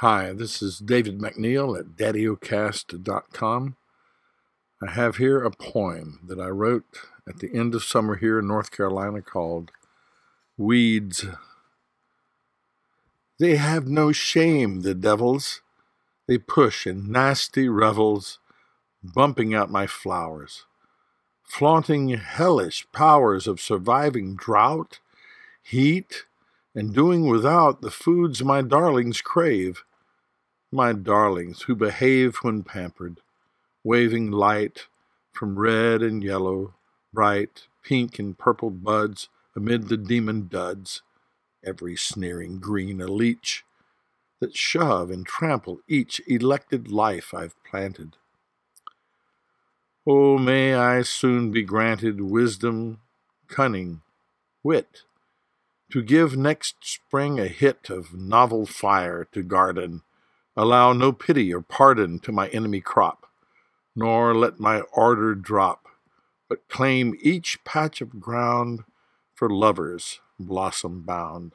Hi, this is David McNeil at daddyocast.com. I have here a poem that I wrote at the end of summer here in North Carolina called Weeds. They have no shame, the devils. They push in nasty revels, bumping out my flowers, flaunting hellish powers of surviving drought, heat, and doing without the foods my darlings crave my darlings who behave when pampered, waving light from red and yellow, bright pink and purple buds amid the demon duds, every sneering green a leech, that shove and trample each elected life I've planted. Oh, may I soon be granted wisdom, cunning, wit, to give next spring a hit of novel fire to garden Allow no pity or pardon to my enemy crop, nor let my ardor drop, but claim each patch of ground for lovers blossom bound.